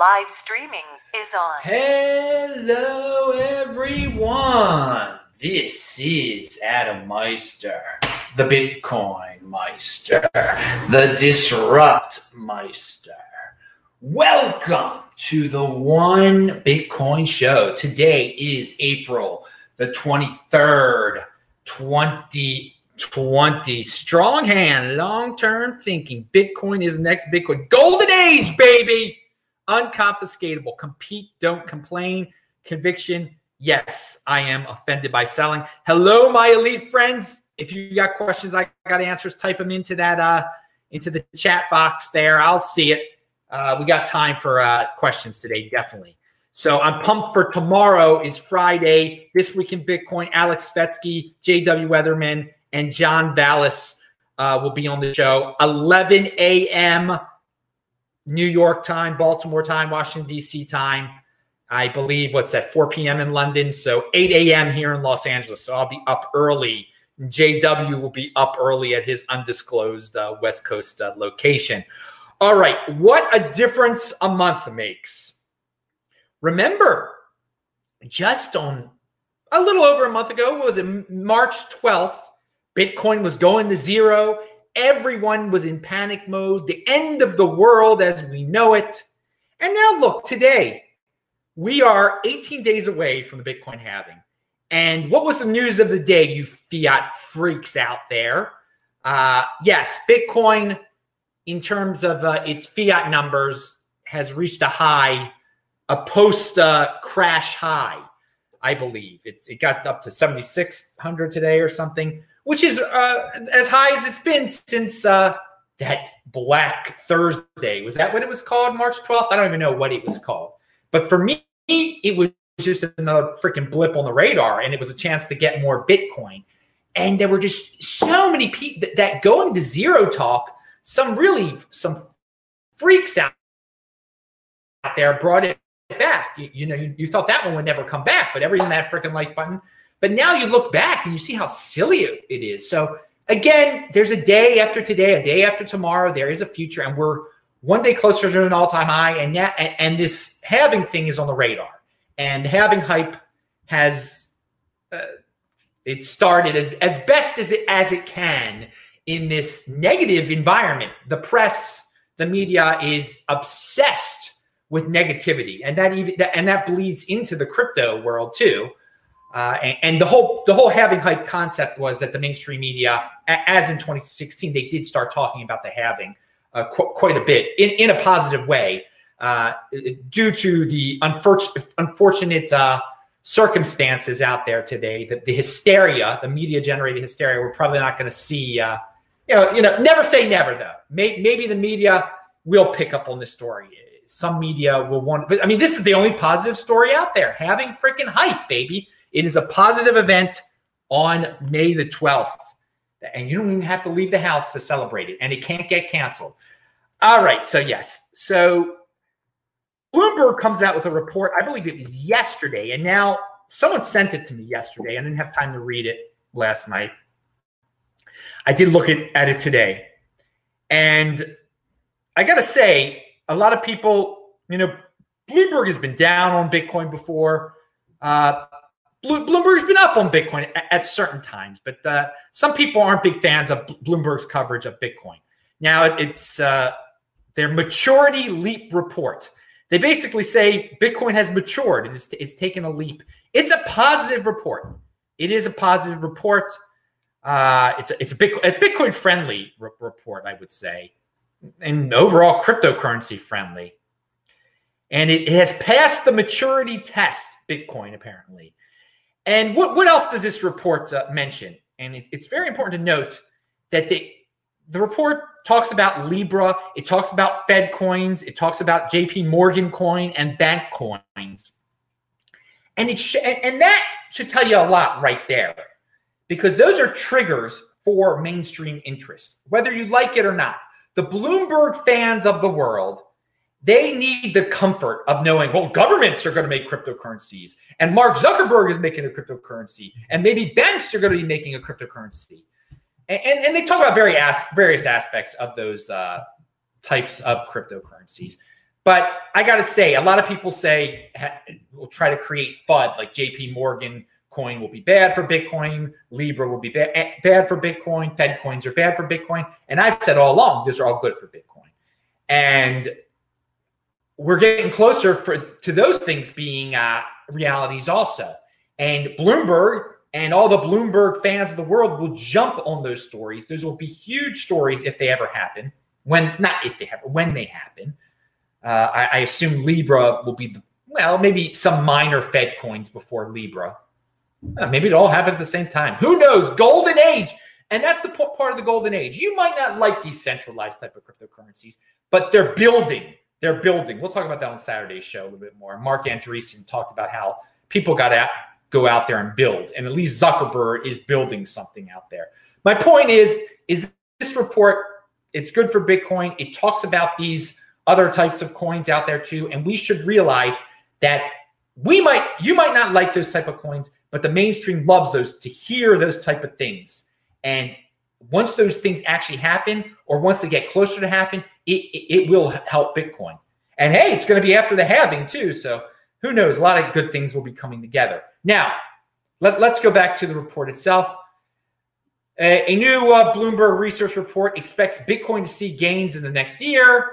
Live streaming is on. Hello, everyone. This is Adam Meister, the Bitcoin Meister, the Disrupt Meister. Welcome to the One Bitcoin Show. Today is April the 23rd, 2020. Strong hand, long term thinking. Bitcoin is next Bitcoin. Golden age, baby unconfiscatable. Compete, don't complain. Conviction, yes, I am offended by selling. Hello, my elite friends. If you got questions, I got answers. Type them into that uh into the chat box there. I'll see it. Uh, we got time for uh, questions today, definitely. So I'm pumped for tomorrow is Friday. This week in Bitcoin, Alex Svetski, J.W. Weatherman, and John Vallis uh, will be on the show. 11 a.m. New York time, Baltimore time, Washington, D.C. time. I believe what's at 4 p.m. in London. So 8 a.m. here in Los Angeles. So I'll be up early. JW will be up early at his undisclosed uh, West Coast uh, location. All right. What a difference a month makes. Remember, just on a little over a month ago, was it March 12th? Bitcoin was going to zero Everyone was in panic mode, the end of the world as we know it. And now, look, today we are 18 days away from the Bitcoin halving. And what was the news of the day, you fiat freaks out there? Uh, yes, Bitcoin, in terms of uh, its fiat numbers, has reached a high, a post uh, crash high, I believe. It's, it got up to 7,600 today or something which is uh, as high as it's been since uh, that Black Thursday. Was that what it was called? March 12th? I don't even know what it was called. But for me, it was just another freaking blip on the radar, and it was a chance to get more Bitcoin. And there were just so many people that, that going to zero talk. Some really some freaks out there brought it back. You, you know, you, you, thought that one would never come back, but everyone that freaking like button but now you look back and you see how silly it is. So again, there's a day after today, a day after tomorrow. There is a future, and we're one day closer to an all-time high. And now, and, and this halving thing is on the radar. And halving hype has uh, it started as as best as it as it can in this negative environment. The press, the media is obsessed with negativity, and that even that, and that bleeds into the crypto world too. Uh, and, and, the whole the whole halving hype concept was that the mainstream media, as in 2016, they did start talking about the halving uh, qu- quite a bit in, in a positive way, uh, due to the unfor- unfortunate uh, circumstances out there today. The, the hysteria, the media generated hysteria, we're probably not going to see. Uh, you know, you know, never say never though. May, maybe the media will pick up on this story. Some media will want, but I mean, this is the only positive story out there. Halving freaking hype, baby it is a positive event on May the 12th. And you don't even have to leave the house to celebrate it. And it can't get canceled. All right. So, yes. So, Bloomberg comes out with a report. I believe it was yesterday. And now someone sent it to me yesterday. I didn't have time to read it last night. I did look at, it today. And I got to say, a lot of people, you know, Bloomberg has been down on Bitcoin before. Uh, Bloomberg's been up on Bitcoin at, certain times, but uh, some people aren't big fans of Bloomberg's coverage of Bitcoin. Now it's uh, their maturity leap report. They basically say Bitcoin has matured. It's, it's taken a leap. It's a positive report. It is a positive report. Uh, it's a, it's a Bitcoin, Bitcoin friendly re- report, I would say, and overall cryptocurrency friendly. And it, it has passed the maturity test, Bitcoin apparently. And what, what else does this report uh, mention? And it, it's very important to note that the, the report talks about Libra, it talks about Fed coins, it talks about JP Morgan coin and bank coins. And it sh- and that should tell you a lot right there because those are triggers for mainstream interest, whether you like it or not. The Bloomberg fans of the world they need the comfort of knowing, well, governments are going to make cryptocurrencies, and Mark Zuckerberg is making a cryptocurrency, and maybe banks are going to be making a cryptocurrency. And, and, and they talk about very as, various aspects of those uh, types of cryptocurrencies. But I got to say, a lot of people say we'll try to create FUD, like JP Morgan coin will be bad for Bitcoin, Libra will be bad, eh, bad for Bitcoin, Fed coins are bad for Bitcoin. And I've said all along, those are all good for Bitcoin. And we're getting closer for to those things being uh, realities also. And Bloomberg and all the Bloomberg fans of the world will jump on those stories. Those will be huge stories if they ever happen. When not if they happen, when they happen. Uh, I, I, assume Libra will be the well, maybe some minor Fed coins before Libra. Uh, maybe it all happen at the same time. Who knows? Golden age, and that's the part of the golden age. You might not like these centralized type of cryptocurrencies, but they're building. They're building. We'll talk about that on Saturday's show a little bit more. Marc Andreessen talked about how people got out go out there and build. And at least Zuckerberg is building something out there. My point is, is this report, it's good for Bitcoin. It talks about these other types of coins out there too. And we should realize that we might, you might not like those type of coins, but the mainstream loves those to hear those type of things. And once those things actually happen, or once they get closer to happen, it, it, it will help Bitcoin. And hey, it's going to be after the halving too. So who knows? A lot of good things will be coming together. Now, let, us go back to the report itself. A, a new uh, Bloomberg research report expects Bitcoin to see gains in the next year.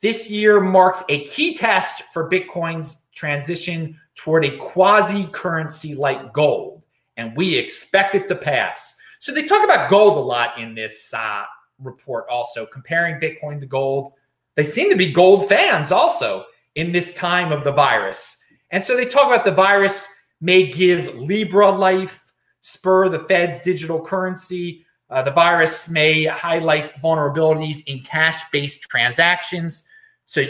This year marks a key test for Bitcoin's transition toward a quasi currency like gold, and we expect it to pass. So they talk about gold a lot in this uh, report, also comparing Bitcoin to gold. They seem to be gold fans also in this time of the virus. And so they talk about the virus may give Libra life, spur the Fed's digital currency. Uh, the virus may highlight vulnerabilities in cash based transactions. So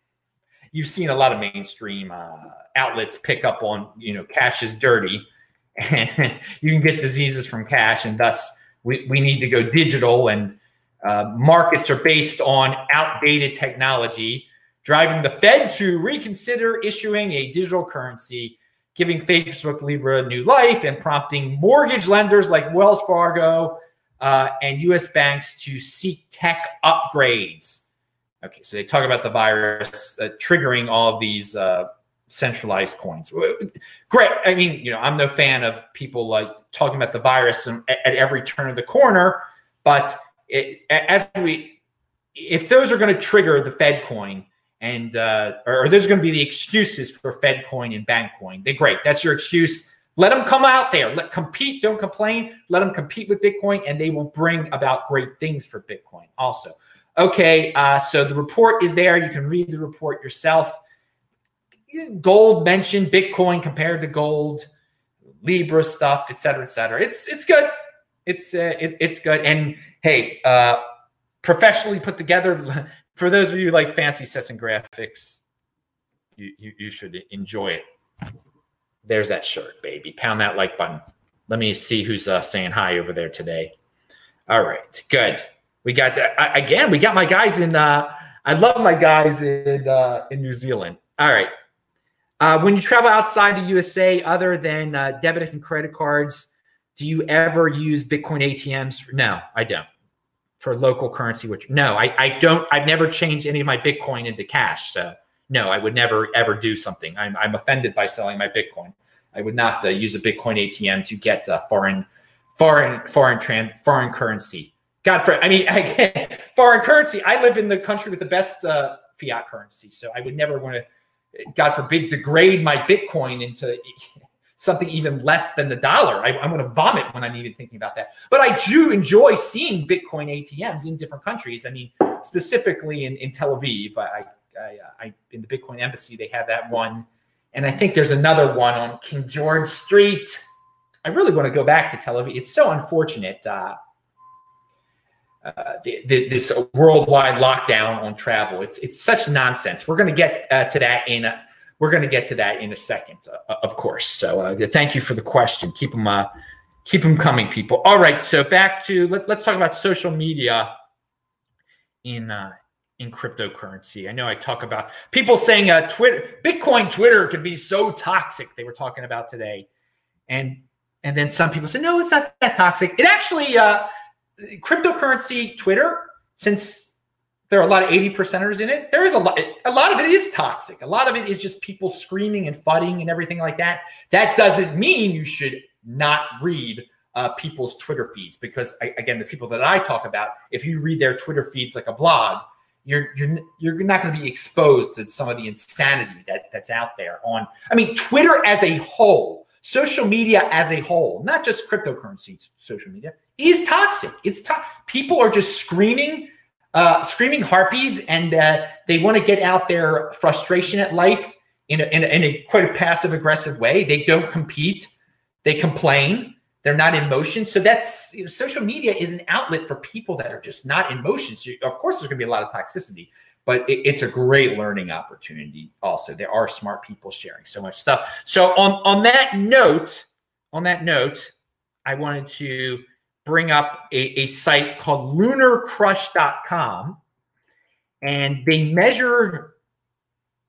you've seen a lot of mainstream uh, outlets pick up on, you know, cash is dirty you can get diseases from cash. And thus, we, we need to go digital. And uh, markets are based on outdated technology, driving the Fed to reconsider issuing a digital currency giving Facebook Libra new life and prompting mortgage lenders like Wells Fargo uh, and US banks to seek tech upgrades. Okay, so they talk about the virus uh, triggering all of these uh, centralized coins. Great. I mean, you know, I'm no fan of people like talking about the virus at, at every turn of the corner, but it, as we, if those are going to trigger the Fed coin, and uh, or, there's going to be the excuses for Fed coin and bank coin. They're great. That's your excuse. Let them come out there. Let compete. Don't complain. Let them compete with Bitcoin, and they will bring about great things for Bitcoin. Also, okay. Uh, so the report is there. You can read the report yourself. Gold mentioned Bitcoin compared to gold, Libra stuff, et cetera, et cetera. It's it's good. It's uh, it, it's good. And hey, uh, professionally put together for those of you who like fancy sets and graphics, you, you, you should enjoy it. There's that shirt, baby. Pound that like button. Let me see who's uh, saying hi over there today. All right, good. We got again. We got my guys in. Uh, I love my guys in uh, in New Zealand. All right. Uh, when you travel outside the USA, other than uh, debit and credit cards, do you ever use Bitcoin ATMs? No, I don't. For local currency which no I, I don't i've never changed any of my bitcoin into cash so no i would never ever do something. I'm, I'm offended by selling my bitcoin. I would not uh, use a bitcoin atm to get uh, foreign foreign foreign trans foreign currency. God for i mean again foreign currency. I live in the country with the best uh, fiat currency so i would never want to god forbid degrade my bitcoin into something even less than the dollar. I, am going to vomit when I'm even thinking about that. But I do enjoy seeing Bitcoin ATMs in different countries. I mean, specifically in, in Tel Aviv, I, I, I, in the Bitcoin embassy, they have that one. And I think there's another one on King George Street. I really want to go back to Tel Aviv. It's so unfortunate. Uh, uh, the, the, this worldwide lockdown on travel. It's it's such nonsense. We're going to get uh, to that in a, we're going to get to that in a second, uh, of course. So uh, thank you for the question. Keep them, uh, keep them coming, people. All right. So back to let, us talk about social media in uh, in cryptocurrency. I know I talk about people saying Twitter, Bitcoin, Twitter can be so toxic. They were talking about today, and and then some people say no, it's not that toxic. It actually uh, cryptocurrency Twitter since there are a lot of 80 percenters in it. There is a lot, a lot of it is toxic. A lot of it is just people screaming and fudding and everything like that. That doesn't mean you should not read uh, people's Twitter feeds because again, the people that I talk about, if you read their Twitter feeds like a blog, you're you're you're not going to be exposed to some of the insanity that that's out there on. I mean, Twitter as a whole, social media as a whole, not just cryptocurrency social media, is toxic. It's to- people are just screaming uh, screaming harpies, and uh, they want to get out their frustration at life in a, in a, in a quite a passive aggressive way. They don't compete, they complain. They're not in motion. So that's you know, social media is an outlet for people that are just not in motion. So of course, there's going to be a lot of toxicity, but it, it's a great learning opportunity. Also, there are smart people sharing so much stuff. So on on that note, on that note, I wanted to bring up a, a site called lunarcrush.com and they measure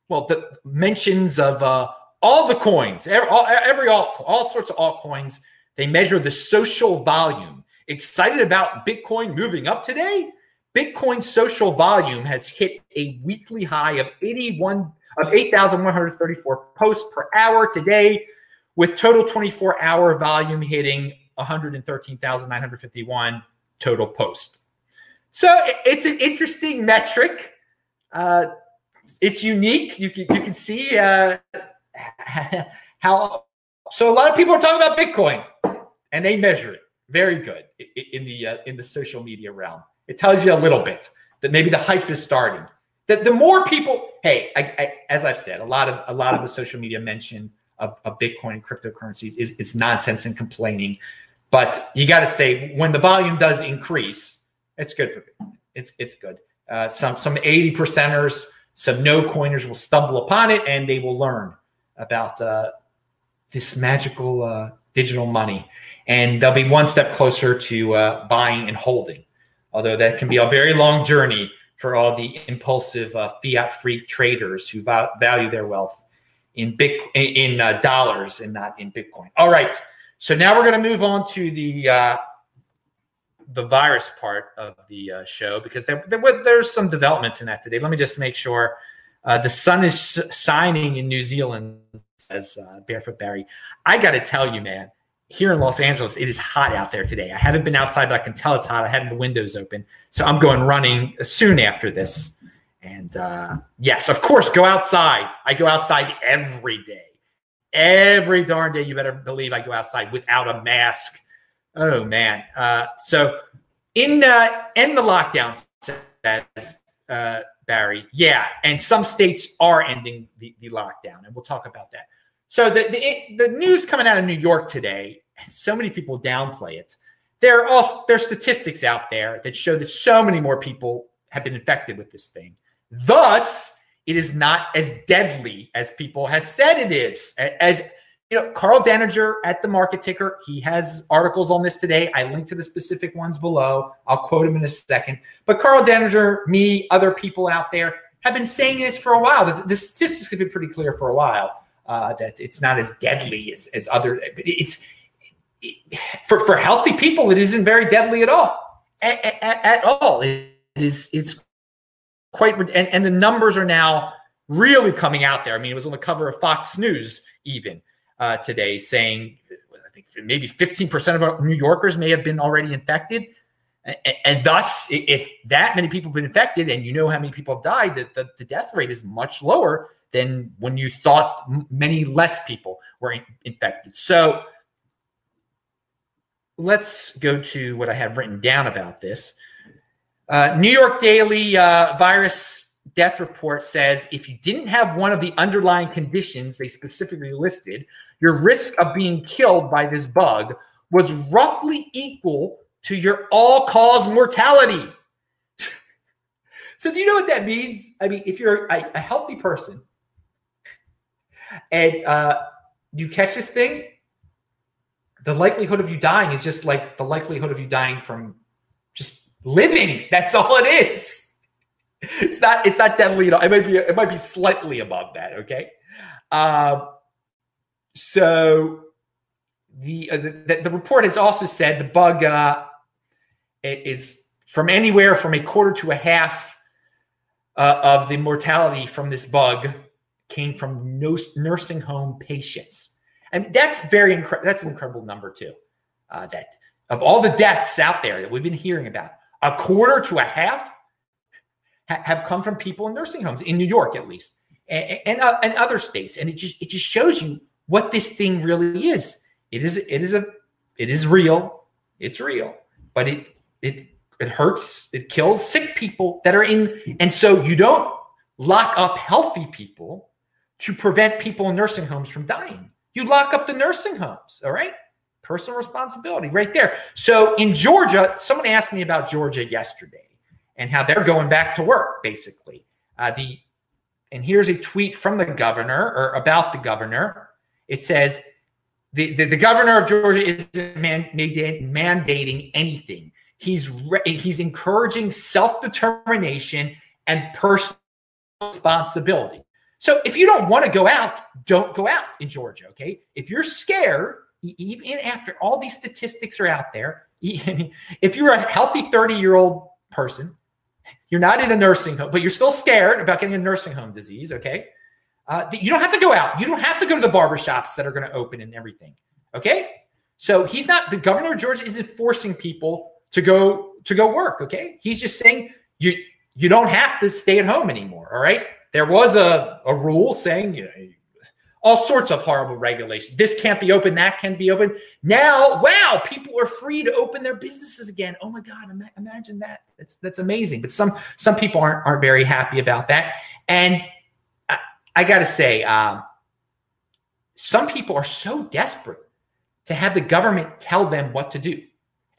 well the mentions of uh, all the coins every all, every all, all sorts of altcoins. They measure the social volume. Excited about bitcoin moving up today? Bitcoin social volume has hit a weekly high of 81 of 8134 posts per hour today with total 24 hour volume hitting 113,951 total posts. So it's an interesting metric. Uh, it's unique. You can, you can see uh, how. So a lot of people are talking about Bitcoin, and they measure it very good in the uh, in the social media realm. It tells you a little bit that maybe the hype is starting. That the more people, hey, I, I, as I've said, a lot of a lot of the social media mention of, of Bitcoin and cryptocurrencies is it's nonsense and complaining. But you got to say when the volume does increase, it's good for Bitcoin. It's it's good. Uh, some some 80 percenters, some no coiners will stumble upon it and they will learn about uh, this magical uh, digital money, and they'll be one step closer to uh, buying and holding. Although that can be a very long journey for all the impulsive uh, fiat free traders who value their wealth in big in uh, dollars and not in Bitcoin. All right. So now we're going to move on to the uh, the virus part of the uh, show because there, there there's some developments in that today. Let me just make sure uh, the sun is shining in New Zealand, says uh, Barefoot Barry. I got to tell you, man, here in Los Angeles, it is hot out there today. I haven't been outside, but I can tell it's hot. I had the windows open, so I'm going running soon after this. And uh, yes, of course, go outside. I go outside every day every darn day. You better believe I go outside without a mask. Oh man. Uh, so in uh, in the lockdown, says uh, Barry. Yeah, and some states are ending the, the lockdown, and we'll talk about that. So the, the the news coming out of New York today, so many people downplay it. There are also there are statistics out there that show that so many more people have been infected with this thing. Thus, it is not as deadly as people have said it is. As you know, Karl Denninger at the Market Ticker, he has articles on this today. I link to the specific ones below. I'll quote him in a second. But Karl Denninger, me, other people out there have been saying this for a while. That the statistics have been pretty clear for a while uh, that it's not as deadly as, as other. It's it, for for healthy people, it isn't very deadly at all. At, at, at all, it is. It's quite and, and the numbers are now really coming out there. I mean, it was on the cover of Fox News even uh, today saying I think maybe 15% of New Yorkers may have been already infected. And, and, thus, if that many people have been infected and you know how many people have died, the, the, the death rate is much lower than when you thought many less people were in, infected. So let's go to what I have written down about this. Uh, New York Daily uh, virus death report says if you didn't have one of the underlying conditions they specifically listed, your risk of being killed by this bug was roughly equal to your all cause mortality. so, do you know what that means? I mean, if you're a, a healthy person and uh, you catch this thing, the likelihood of you dying is just like the likelihood of you dying from just living. That's all it is. It's not. It's not deadly at all. It might be. It might be slightly above that. Okay. Uh, so the, uh, the, the report has also said the bug uh, is from anywhere from a quarter to a half uh, of the mortality from this bug came from nursing home patients. And that's very incredible. That's an incredible number too. Uh, that of all the deaths out there that we've been hearing about, a quarter to a half ha- have come from people in nursing homes in New York, at least, and and, uh, and other states. And it just it just shows you what this thing really is. It is it is a it is real. It's real, but it it it hurts. It kills sick people that are in, and so you don't lock up healthy people to prevent people in nursing homes from dying. You lock up the nursing homes. All right personal responsibility right there. So in Georgia, someone asked me about Georgia yesterday and how they're going back to work, basically. Uh, the and here's a tweet from the governor or about the governor. It says the, the, the governor of Georgia isn't man, mandating anything. He's re, he's encouraging self determination and personal responsibility. So if you don't want to go out, don't go out in Georgia. Okay. If you're scared, even after all these statistics are out there, if you're a healthy 30 year old person, you're not in a nursing home, but you're still scared about getting a nursing home disease, okay? Uh, you don't have to go out. You don't have to go to the barbershops that are going to open and everything, okay? So he's not the governor of Georgia isn't forcing people to go to go work, okay? He's just saying you you don't have to stay at home anymore, all right? There was a, a rule saying you know, all sorts of horrible regulations. This can't be open, that can be open. Now, wow, people are free to open their businesses again. Oh my God, imagine that. That's that's amazing. But some some people aren't aren't very happy about that. And I, I got to say, um, some people are so desperate to have the government tell them what to do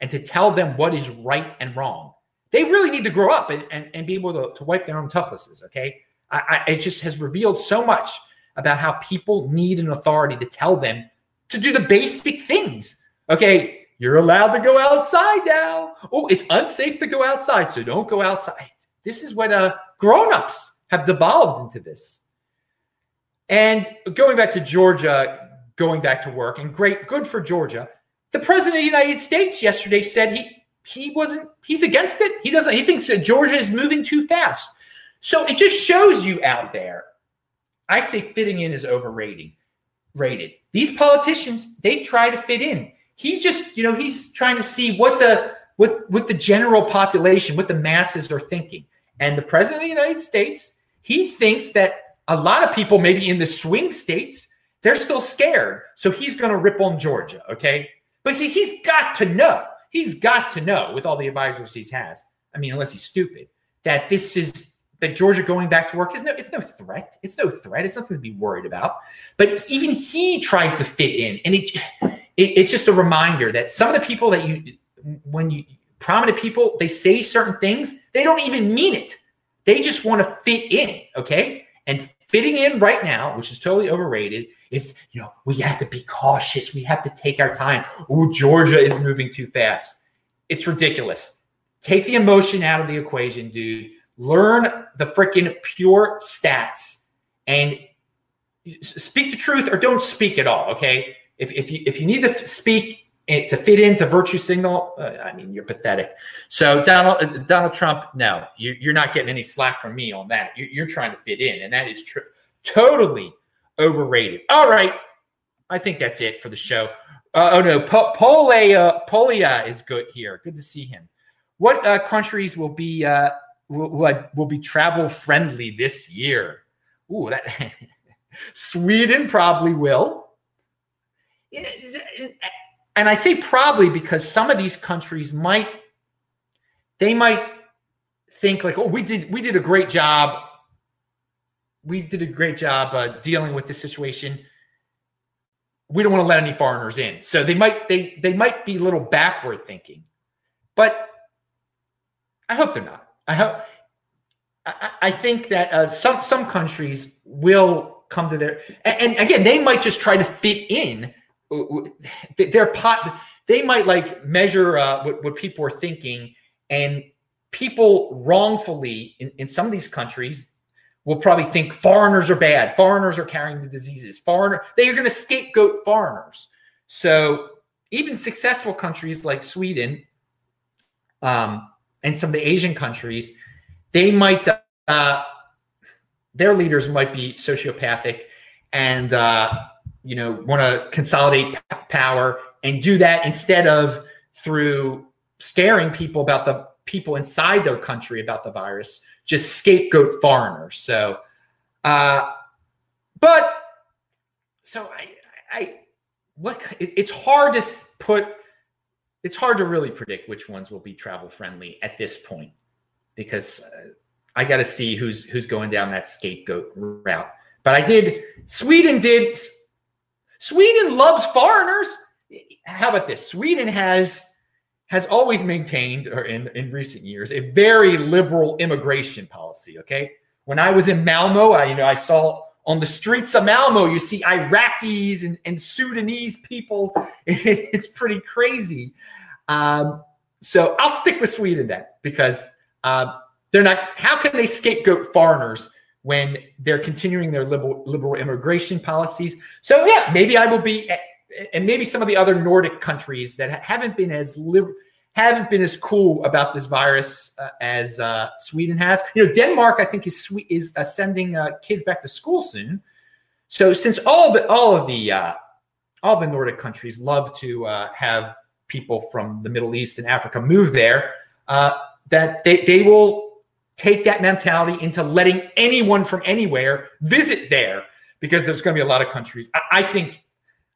and to tell them what is right and wrong. They really need to grow up and, and, and be able to, to wipe their own toughness. Okay. I, I, it just has revealed so much about how people need an authority to tell them to do the basic things. Okay, you're allowed to go outside now. Oh, it's unsafe to go outside, so don't go outside. This is what uh, grown-ups have devolved into this. And going back to Georgia, going back to work, and great, good for Georgia. The president of the United States yesterday said he he wasn't he's against it. He doesn't. He thinks that Georgia is moving too fast. So it just shows you out there I say fitting in is overrated. Rated. These politicians, they try to fit in. He's just, you know, he's trying to see what the what what the general population, what the masses are thinking. And the president of the United States, he thinks that a lot of people, maybe in the swing states, they're still scared. So he's going to rip on Georgia. Okay. But see, he's got to know, he's got to know with all the advisors he has. I mean, unless he's stupid, that this is that Georgia going back to work is no, it's no threat. It's no threat. It's nothing to be worried about. But even he tries to fit in, and it, it it's just a reminder that some of the people that you, when you prominent people, they say certain things, they don't even mean it. They just want to fit in. Okay, and fitting in right now, which is totally overrated, is you know we have to be cautious. We have to take our time. Oh, Georgia is moving too fast. It's ridiculous. Take the emotion out of the equation, dude learn the freaking pure stats and speak the truth or don't speak at all. Okay. If, if you if you need to speak to fit into virtue signal, uh, I mean, you're pathetic. So Donald uh, Donald Trump, no, you, are not getting any slack from me on that. You're, you're trying to fit in, and that is true. Totally overrated. All right, I think that's it for the show. Uh, oh no, Polia Polia is good here. Good to see him. What uh, countries will be uh, will, will be travel friendly this year. Ooh, that Sweden probably will. And I say probably because some of these countries might they might think like, oh, we did we did a great job. We did a great job uh, dealing with this situation. We don't want to let any foreigners in, so they might they they might be a little backward thinking, but I hope they're not. I hope. I, I think that uh, some some countries will come to their and, and again they might just try to fit in their pot. They might like measure uh, what what people are thinking, and people wrongfully in, in some of these countries will probably think foreigners are bad. Foreigners are carrying the diseases. Foreigner, they are going to scapegoat foreigners. So even successful countries like Sweden, um, and some of the Asian countries, they might uh, their leaders might be sociopathic and uh, you know want to consolidate power and do that instead of through scaring people about the people inside their country about the virus, just scapegoat foreigners. So, uh, but so I, I, what it, it's hard to put, it's hard to really predict which ones will be travel friendly at this point because uh, I got to see who's who's going down that scapegoat route. But I did. Sweden did. Sweden loves foreigners. How about this? Sweden has has always maintained, or in, in recent years, a very liberal immigration policy. Okay, when I was in Malmo, I you know I saw on the streets of Malmo, you see Iraqis and, and Sudanese people. it's pretty crazy. Um, so I'll stick with Sweden then, because uh, they're not. How can they scapegoat foreigners when they're continuing their liberal, liberal immigration policies? So yeah, maybe I will be and maybe some of the other Nordic countries that haven't been as liber- haven't been as cool about this virus uh, as uh, Sweden has. You know, Denmark I think is is uh, sending uh, kids back to school soon. So since all the all of the uh, all the Nordic countries love to uh, have people from the Middle East and Africa move there, that they they will take that mentality into letting anyone from anywhere visit there because there's going to be a lot of countries. I, I think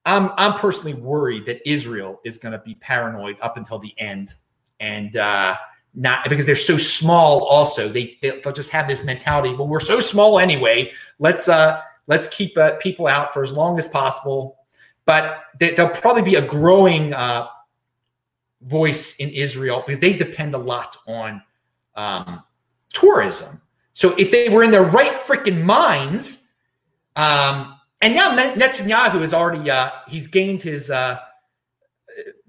I'm I'm personally worried that Israel is going to be paranoid up until the end, and uh, not because they're so small. Also, they they'll just have this mentality. Well, we're so small anyway. Let's uh let's keep uh, people out for as long as possible. But they, will probably be a growing uh, voice in Israel because they depend a lot on um, tourism. So if they were in their right freaking minds. Um, and now Netanyahu has already uh, he's gained his uh,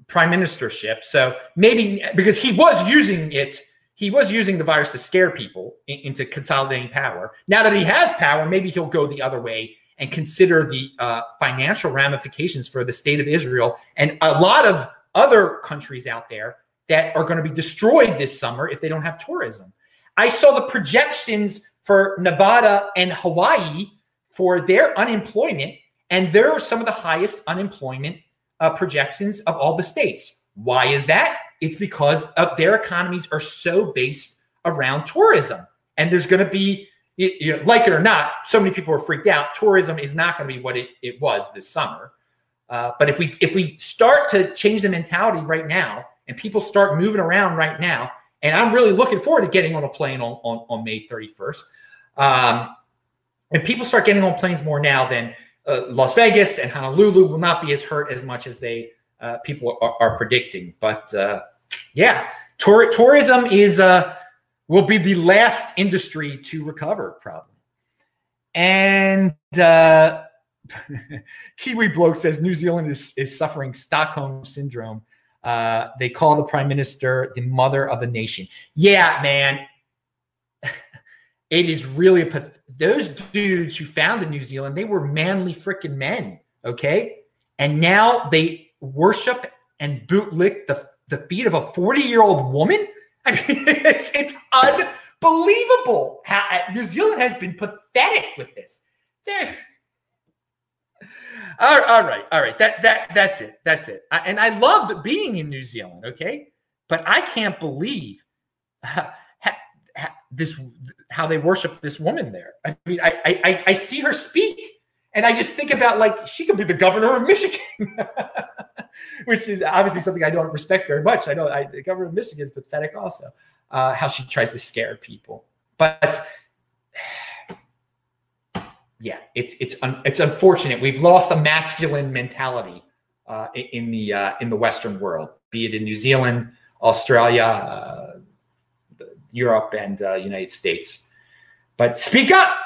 prime ministership. So maybe because he was using it, he was using the virus to scare people in, into consolidating power. Now that he has power, maybe he'll go the other way and consider the uh, financial ramifications for the state of Israel and a lot of other countries out there that are going to be destroyed this summer if they don't have tourism. I saw the projections for Nevada and Hawaii for their unemployment, and they're some of the highest unemployment uh, projections of all the states. Why is that? It's because their economies are so based around tourism, and there's going to be, you know, like it or not, so many people are freaked out. Tourism is not going to be what it, it was this summer. Uh, but if we if we start to change the mentality right now, and people start moving around right now, and I'm really looking forward to getting on a plane on on, on May 31st. Um, and people start getting on planes more now than uh, Las Vegas and Honolulu will not be as hurt as much as they uh, people are, are, predicting. But uh, yeah, tour, tourism is uh, will be the last industry to recover, probably. And uh, Kiwi bloke says New Zealand is is suffering Stockholm syndrome. Uh, they call the prime minister the mother of the nation. Yeah, man, it is really a path. those dudes who founded New Zealand, they were manly freaking men, okay? And now they worship and bootlick the, the feet of a 40 year old woman. I mean, it's, it's unbelievable how uh, New Zealand has been pathetic with this. They're, all, right, all right. That that that's it. That's it. I, and I loved being in New Zealand. Okay, but I can't believe this how they worship this woman there. I mean, I, I I see her speak, and I just think about like she could be the governor of Michigan, which is obviously something I don't respect very much. I know I, the governor of Michigan is pathetic, also uh, how she tries to scare people. But yeah, it's it's un, it's unfortunate. We've lost a masculine mentality uh, in the uh, in the Western world, be it in New Zealand, Australia uh, Europe and uh, United States. But speak up,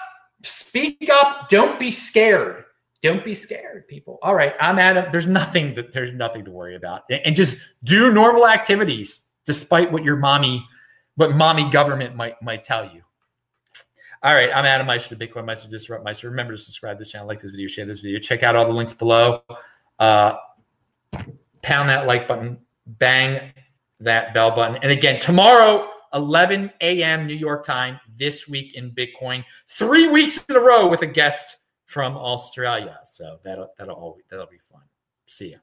speak up. Don't be scared. Don't be scared, people. All right, I'm Adam. There's nothing that there's nothing to worry about, and just do normal activities, despite what your mommy, what mommy government might might tell you. All right, I'm Adam Meister, Bitcoin Meister, Disrupt Meister. Remember to subscribe to this channel, like this video, share this video, check out all the links below. Uh, pound that like button, bang that bell button, and again tomorrow 11 a.m. New York time this week in Bitcoin. Three weeks in a row with a guest from Australia. So that'll that'll always that'll be fun. See ya.